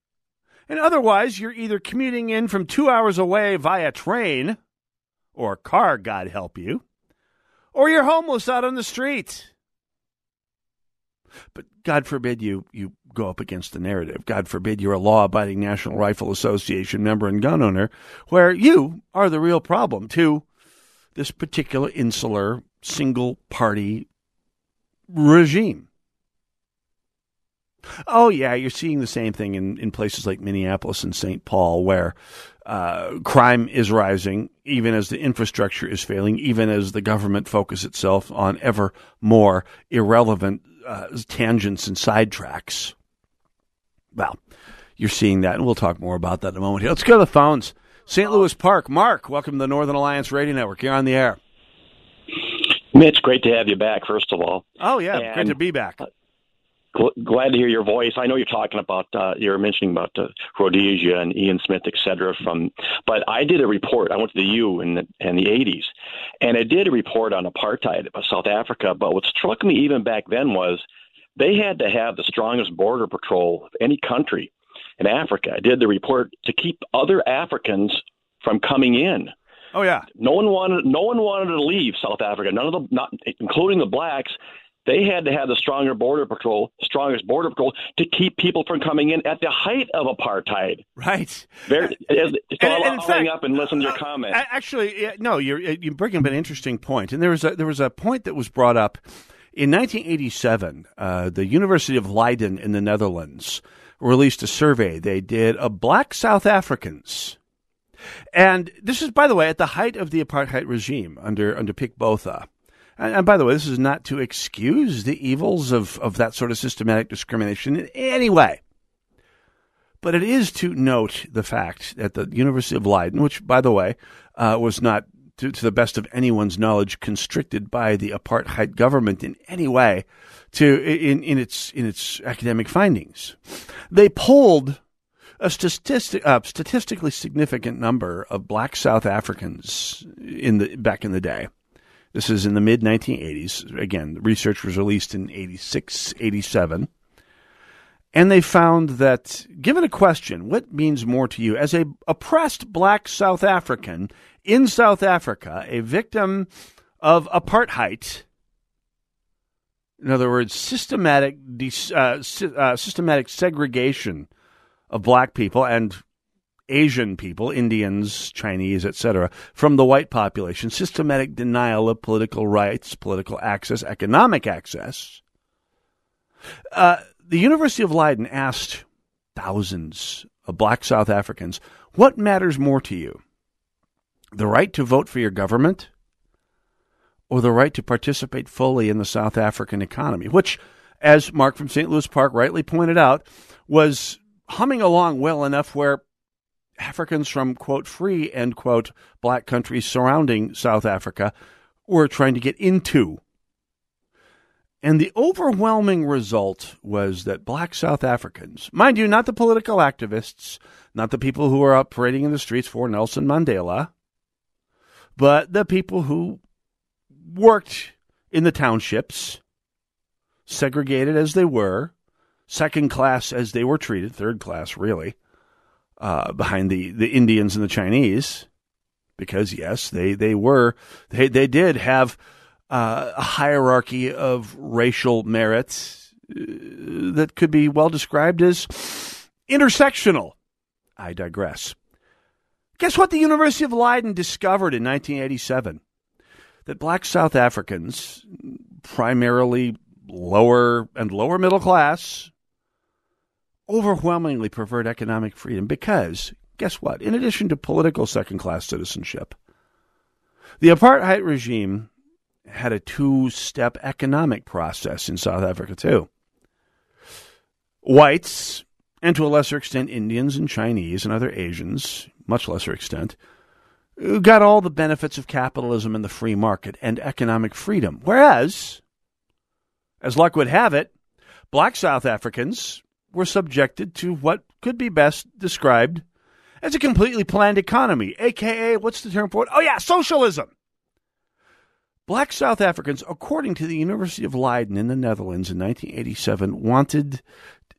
And otherwise, you're either commuting in from two hours away via train or car, God help you, or you're homeless out on the street. But God forbid you, you go up against the narrative. God forbid you're a law abiding National Rifle Association member and gun owner, where you are the real problem to this particular insular single party regime. Oh, yeah, you're seeing the same thing in, in places like Minneapolis and St. Paul, where uh, crime is rising, even as the infrastructure is failing, even as the government focuses itself on ever more irrelevant uh, tangents and sidetracks. Well, you're seeing that, and we'll talk more about that in a moment. Here, let's go to the phones. St. Louis Park. Mark, welcome to the Northern Alliance Radio Network. You're on the air. Mitch, great to have you back, first of all. Oh, yeah, And- great to be back. Gl- Glad to hear your voice. I know you're talking about uh, you're mentioning about uh, Rhodesia and Ian Smith, et cetera. From, but I did a report. I went to the U in the, in the 80s, and I did a report on apartheid of South Africa. But what struck me even back then was they had to have the strongest border patrol of any country in Africa. I did the report to keep other Africans from coming in. Oh yeah. No one wanted no one wanted to leave South Africa. None of the not including the blacks. They had to have the stronger border patrol, strongest border patrol, to keep people from coming in at the height of apartheid. Right. Very, so and I'll, in I'll fact- up and listen to your uh, comment. Actually, no, you're you bring up an interesting point. point, and there was a there was a point that was brought up in 1987. Uh, the University of Leiden in the Netherlands released a survey they did of black South Africans, and this is, by the way, at the height of the apartheid regime under under Pik Botha. And, and by the way, this is not to excuse the evils of, of that sort of systematic discrimination in any way. But it is to note the fact that the University of Leiden, which, by the way, uh, was not, to, to the best of anyone's knowledge, constricted by the apartheid government in any way to in, in its in its academic findings, they polled a statistic, uh, statistically significant number of black South Africans in the back in the day. This is in the mid 1980s. Again, the research was released in 86, 87. And they found that, given a question, what means more to you? As a oppressed black South African in South Africa, a victim of apartheid, in other words, systematic, uh, uh, systematic segregation of black people and Asian people, Indians, Chinese, etc., from the white population, systematic denial of political rights, political access, economic access. Uh, the University of Leiden asked thousands of black South Africans, what matters more to you? The right to vote for your government or the right to participate fully in the South African economy, which, as Mark from St. Louis Park rightly pointed out, was humming along well enough where Africans from, quote, free, end quote, black countries surrounding South Africa were trying to get into. And the overwhelming result was that black South Africans, mind you, not the political activists, not the people who are up parading in the streets for Nelson Mandela, but the people who worked in the townships, segregated as they were, second class as they were treated, third class, really uh, behind the, the Indians and the Chinese, because yes, they, they were they they did have uh, a hierarchy of racial merits uh, that could be well described as intersectional. I digress. Guess what the University of Leiden discovered in 1987? That black South Africans, primarily lower and lower middle class, overwhelmingly preferred economic freedom because, guess what? In addition to political second class citizenship, the apartheid regime had a two step economic process in South Africa, too. Whites, and to a lesser extent Indians and Chinese and other Asians, much lesser extent, got all the benefits of capitalism and the free market and economic freedom. Whereas, as luck would have it, black South Africans were subjected to what could be best described as a completely planned economy, aka, what's the term for it? Oh, yeah, socialism. Black South Africans, according to the University of Leiden in the Netherlands in 1987, wanted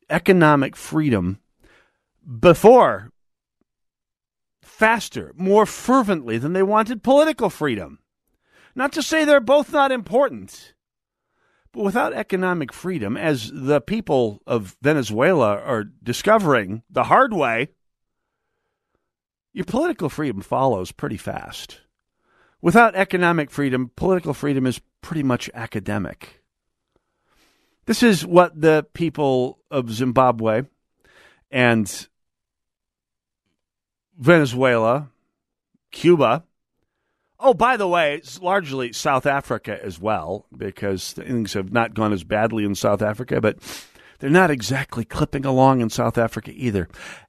economic freedom before, faster, more fervently than they wanted political freedom. Not to say they're both not important, but without economic freedom, as the people of Venezuela are discovering the hard way, your political freedom follows pretty fast. Without economic freedom, political freedom is pretty much academic. This is what the people of Zimbabwe and Venezuela, Cuba, oh, by the way, it's largely South Africa as well, because things have not gone as badly in South Africa, but they're not exactly clipping along in South Africa either.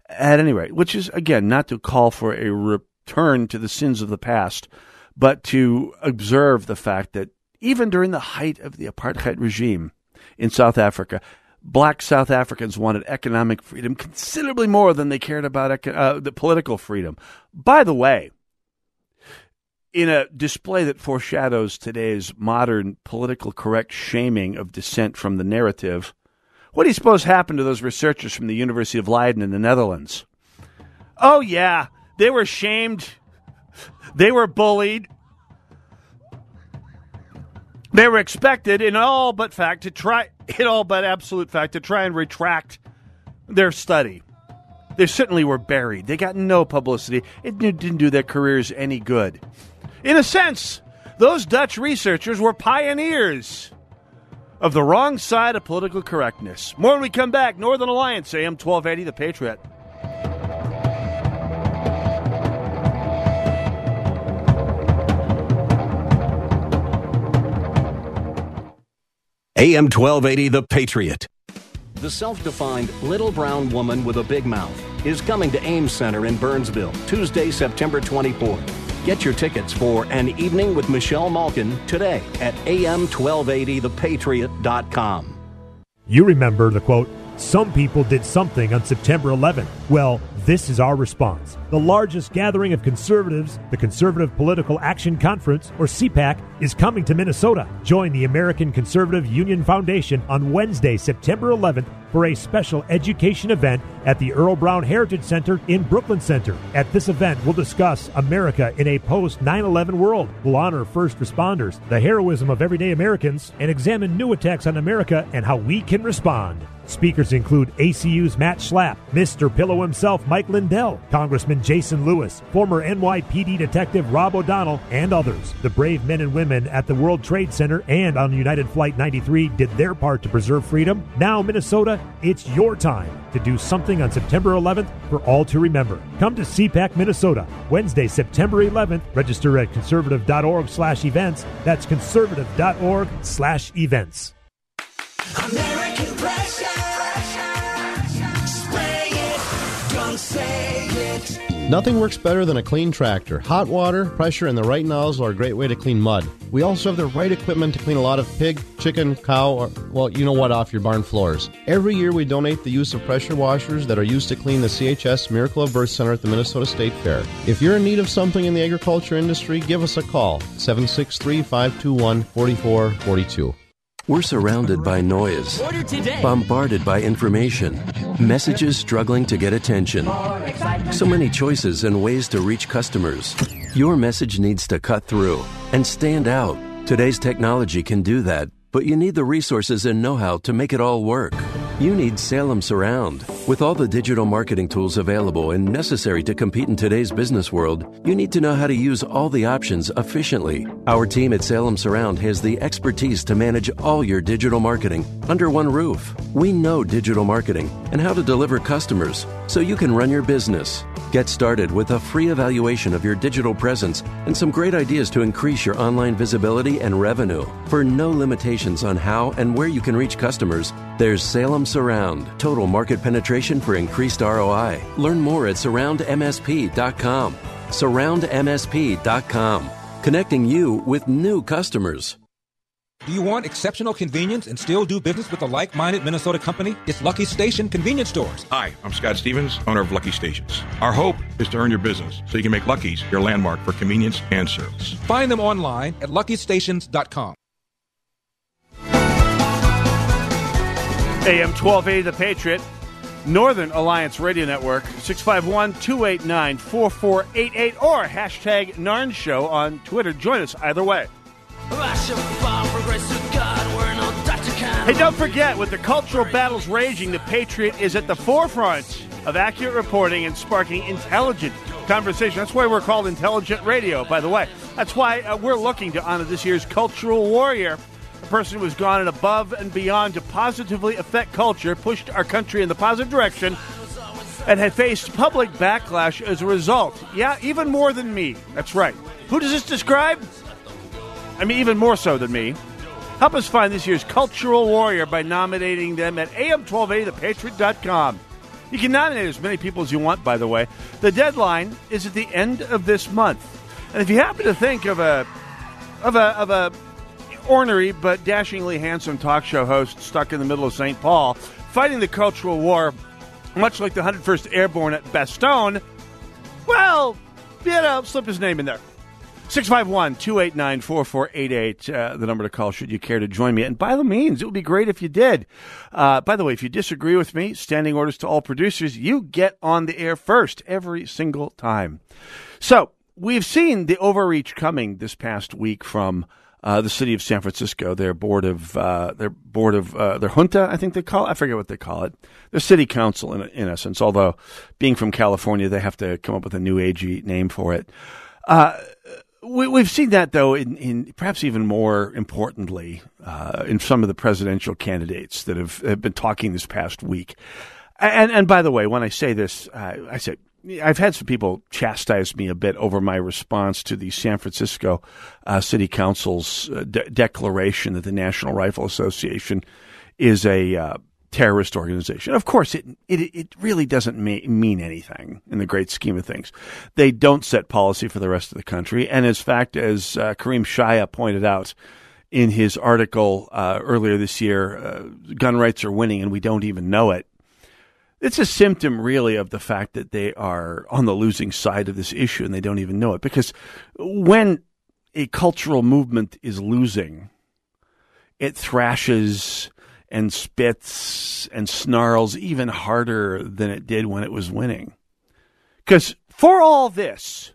At any rate, which is, again, not to call for a return to the sins of the past but to observe the fact that even during the height of the apartheid regime in South Africa, black South Africans wanted economic freedom considerably more than they cared about uh, the political freedom. By the way, in a display that foreshadows today's modern political correct shaming of dissent from the narrative, what do you suppose happened to those researchers from the University of Leiden in the Netherlands? Oh, yeah, they were shamed they were bullied. They were expected, in all but fact, to try, (laughs) in all but absolute fact, to try and retract their study. They certainly were buried. They got no publicity. It didn't do their careers any good. In a sense, those Dutch researchers were pioneers of the wrong side of political correctness. More when we come back. Northern Alliance, AM 1280, The Patriot. AM 1280, The Patriot. The self defined little brown woman with a big mouth is coming to Ames Center in Burnsville Tuesday, September 24th. Get your tickets for An Evening with Michelle Malkin today at am1280thepatriot.com. You remember the quote, some people did something on September 11th. Well, this is our response. The largest gathering of conservatives, the Conservative Political Action Conference, or CPAC, is coming to Minnesota. Join the American Conservative Union Foundation on Wednesday, September 11th for a special education event at the Earl Brown Heritage Center in Brooklyn Center. At this event, we'll discuss America in a post 9 11 world. We'll honor first responders, the heroism of everyday Americans, and examine new attacks on America and how we can respond. Speakers include ACU's Matt Schlapp, Mr. Pillow himself, Mike Lindell, Congressman Jason Lewis, former NYPD Detective Rob O'Donnell, and others. The brave men and women at the World Trade Center and on United Flight 93 did their part to preserve freedom. Now, Minnesota, it's your time to do something on September 11th for all to remember. Come to CPAC, Minnesota, Wednesday, September 11th. Register at conservative.org slash events. That's conservative.org slash events. American Nothing works better than a clean tractor. Hot water, pressure, and the right nozzle are a great way to clean mud. We also have the right equipment to clean a lot of pig, chicken, cow, or, well, you know what, off your barn floors. Every year we donate the use of pressure washers that are used to clean the CHS Miracle of Birth Center at the Minnesota State Fair. If you're in need of something in the agriculture industry, give us a call 763 521 4442. We're surrounded by noise, bombarded by information, messages struggling to get attention. So many choices and ways to reach customers. Your message needs to cut through and stand out. Today's technology can do that, but you need the resources and know how to make it all work. You need Salem Surround. With all the digital marketing tools available and necessary to compete in today's business world, you need to know how to use all the options efficiently. Our team at Salem Surround has the expertise to manage all your digital marketing under one roof. We know digital marketing and how to deliver customers so you can run your business. Get started with a free evaluation of your digital presence and some great ideas to increase your online visibility and revenue. For no limitations on how and where you can reach customers, there's Salem Surround, total market penetration for increased ROI. Learn more at surroundmsp.com. Surroundmsp.com, connecting you with new customers. Do you want exceptional convenience and still do business with a like minded Minnesota company? It's Lucky Station Convenience Stores. Hi, I'm Scott Stevens, owner of Lucky Stations. Our hope is to earn your business so you can make Lucky's your landmark for convenience and service. Find them online at luckystations.com. AM 1280 The Patriot, Northern Alliance Radio Network, 651 289 4488, or hashtag Narn Show on Twitter. Join us either way. Hey, don't forget, with the cultural battles raging, the Patriot is at the forefront of accurate reporting and sparking intelligent conversation. That's why we're called Intelligent Radio, by the way. That's why uh, we're looking to honor this year's cultural warrior, a person who has gone above and beyond to positively affect culture, pushed our country in the positive direction, and had faced public backlash as a result. Yeah, even more than me. That's right. Who does this describe? I mean, even more so than me. Help us find this year's cultural warrior by nominating them at am1280thepatriot.com. You can nominate as many people as you want, by the way. The deadline is at the end of this month. And if you happen to think of a of a of a ornery but dashingly handsome talk show host stuck in the middle of St. Paul, fighting the cultural war, much like the 101st Airborne at Bastogne, well, you know, slip his name in there. 651 289 4488, uh, the number to call should you care to join me. And by the means, it would be great if you did. Uh, by the way, if you disagree with me, standing orders to all producers, you get on the air first every single time. So, we've seen the overreach coming this past week from uh, the city of San Francisco, their board of uh, their board of uh, their junta, I think they call it. I forget what they call it. Their city council, in, in essence. Although, being from California, they have to come up with a new agey name for it. Uh, we, have seen that though, in, in, perhaps even more importantly, uh, in some of the presidential candidates that have, have, been talking this past week. And and by the way, when I say this, uh, I say I've had some people chastise me a bit over my response to the San Francisco uh, City Council's uh, de- declaration that the National Rifle Association is a uh, terrorist organization. Of course, it it, it really doesn't mean anything in the great scheme of things. They don't set policy for the rest of the country, and in fact, as uh, Kareem Shaya pointed out in his article uh, earlier this year, uh, gun rights are winning, and we don't even know it. It's a symptom, really, of the fact that they are on the losing side of this issue, and they don't even know it. Because when a cultural movement is losing, it thrashes and spits and snarls even harder than it did when it was winning. Because for all this,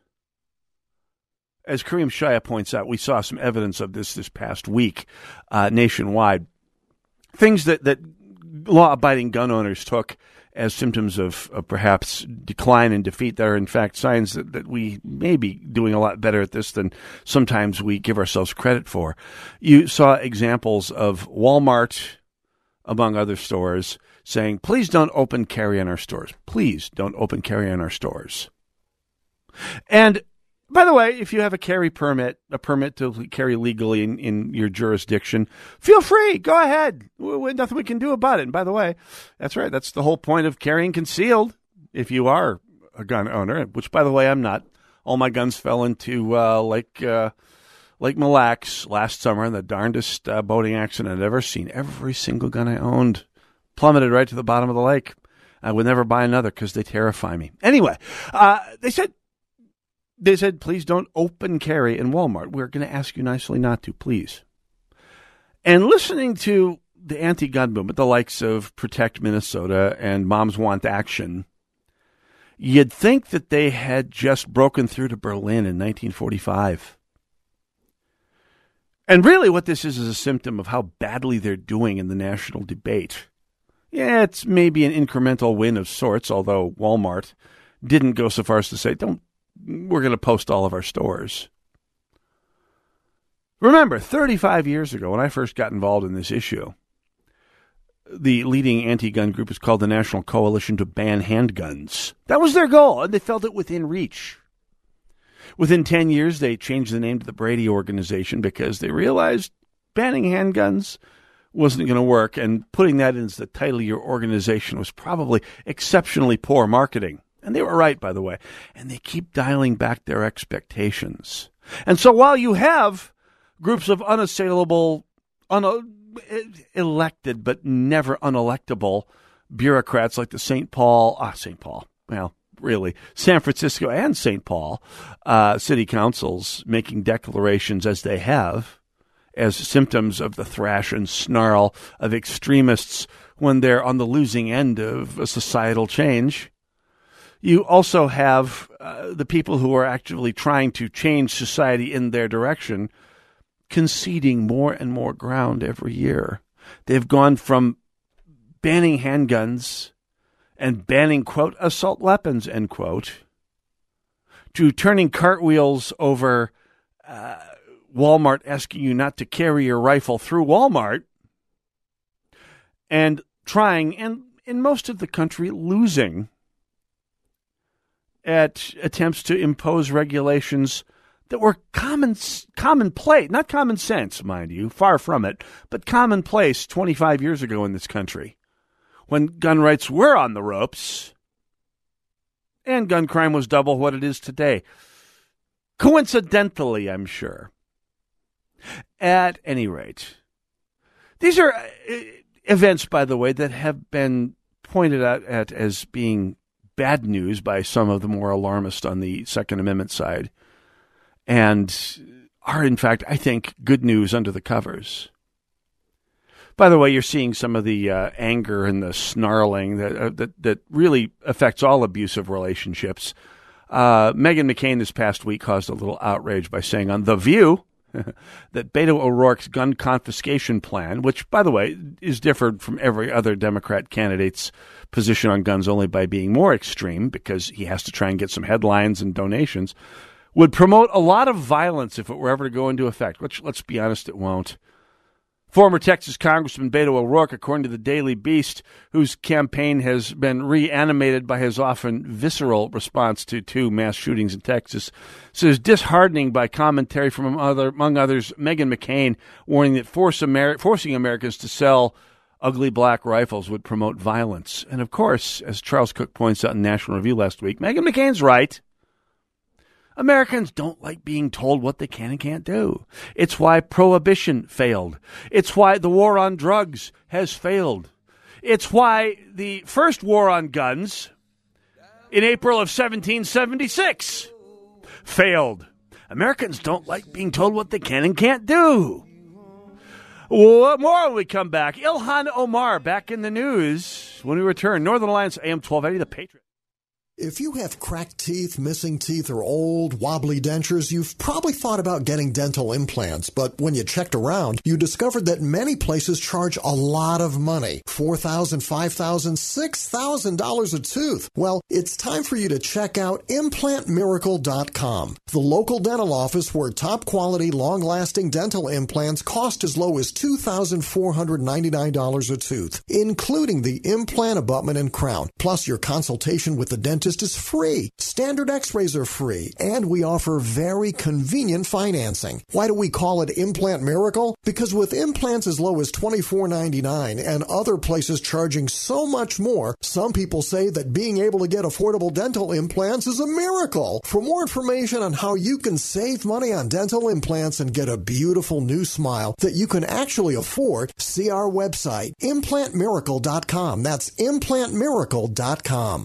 as Kareem Shaya points out, we saw some evidence of this this past week uh, nationwide. Things that, that law abiding gun owners took as symptoms of, of, perhaps decline and defeat that are in fact signs that, that we may be doing a lot better at this than sometimes we give ourselves credit for. You saw examples of Walmart among other stores, saying, please don't open carry in our stores. Please don't open carry in our stores. And by the way, if you have a carry permit, a permit to carry legally in, in your jurisdiction, feel free. Go ahead. We, nothing we can do about it. And by the way, that's right. That's the whole point of carrying concealed if you are a gun owner, which, by the way, I'm not. All my guns fell into uh, Lake, uh, Lake Mille Lacs last summer in the darndest uh, boating accident I'd ever seen. Every single gun I owned plummeted right to the bottom of the lake. I would never buy another because they terrify me. Anyway, uh, they said they said please don't open carry in Walmart. We're going to ask you nicely not to, please. And listening to the anti-gun movement, the likes of Protect Minnesota and Moms Want Action, you'd think that they had just broken through to Berlin in 1945. And really, what this is is a symptom of how badly they're doing in the national debate. Yeah, it's maybe an incremental win of sorts, although Walmart didn't go so far as to say, don't, we're going to post all of our stores. Remember, 35 years ago, when I first got involved in this issue, the leading anti gun group is called the National Coalition to Ban Handguns. That was their goal, and they felt it within reach. Within 10 years, they changed the name to the Brady Organization because they realized banning handguns wasn't going to work, and putting that as the title of your organization was probably exceptionally poor marketing. And they were right, by the way. And they keep dialing back their expectations. And so while you have groups of unassailable un- elected but never unelectable bureaucrats like the St. Paul, ah, St. Paul, well, really, San Francisco and St. Paul uh, city councils making declarations as they have as symptoms of the thrash and snarl of extremists when they're on the losing end of a societal change. You also have uh, the people who are actively trying to change society in their direction conceding more and more ground every year. They've gone from banning handguns and banning, quote, assault weapons, end quote, to turning cartwheels over uh, Walmart asking you not to carry your rifle through Walmart and trying, and in most of the country, losing at attempts to impose regulations that were common commonplace, not common sense, mind you, far from it, but commonplace 25 years ago in this country when gun rights were on the ropes and gun crime was double what it is today. Coincidentally, I'm sure. At any rate, these are uh, events, by the way, that have been pointed out at as being bad news by some of the more alarmist on the Second Amendment side, and are, in fact, I think, good news under the covers. By the way, you're seeing some of the uh, anger and the snarling that, uh, that that really affects all abusive relationships. Uh, Meghan McCain this past week caused a little outrage by saying on The View (laughs) that Beto O'Rourke's gun confiscation plan, which, by the way, is different from every other Democrat candidate's position on guns only by being more extreme because he has to try and get some headlines and donations, would promote a lot of violence if it were ever to go into effect, which, let's be honest, it won't. Former Texas Congressman Beto O'Rourke, according to the Daily Beast, whose campaign has been reanimated by his often visceral response to two mass shootings in Texas, says disheartening by commentary from other, among others Meghan McCain, warning that force Ameri- forcing Americans to sell ugly black rifles would promote violence. And of course, as Charles Cooke points out in National Review last week, Meghan McCain's right. Americans don't like being told what they can and can't do. It's why prohibition failed. It's why the war on drugs has failed. It's why the first war on guns in April of 1776 failed. Americans don't like being told what they can and can't do. What more when we come back? Ilhan Omar back in the news when we return. Northern Alliance AM 1280, The Patriot. If you have cracked teeth, missing teeth, or old, wobbly dentures, you've probably thought about getting dental implants, but when you checked around, you discovered that many places charge a lot of money $4,000, $5,000, $6,000 a tooth. Well, it's time for you to check out ImplantMiracle.com, the local dental office where top quality, long lasting dental implants cost as low as $2,499 a tooth, including the implant abutment and crown, plus your consultation with the dentist dentist is free. Standard x-rays are free. And we offer very convenient financing. Why do we call it Implant Miracle? Because with implants as low as $24.99 and other places charging so much more, some people say that being able to get affordable dental implants is a miracle. For more information on how you can save money on dental implants and get a beautiful new smile that you can actually afford, see our website, implantmiracle.com. That's implantmiracle.com.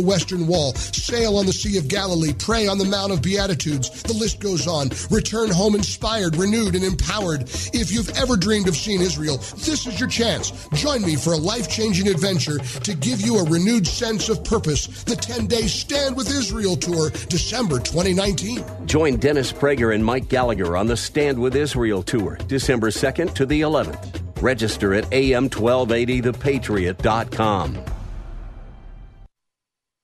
Western Wall, sail on the Sea of Galilee, pray on the Mount of Beatitudes. The list goes on. Return home inspired, renewed, and empowered. If you've ever dreamed of seeing Israel, this is your chance. Join me for a life changing adventure to give you a renewed sense of purpose. The 10 day Stand with Israel tour, December 2019. Join Dennis Prager and Mike Gallagher on the Stand with Israel tour, December 2nd to the 11th. Register at am1280thepatriot.com.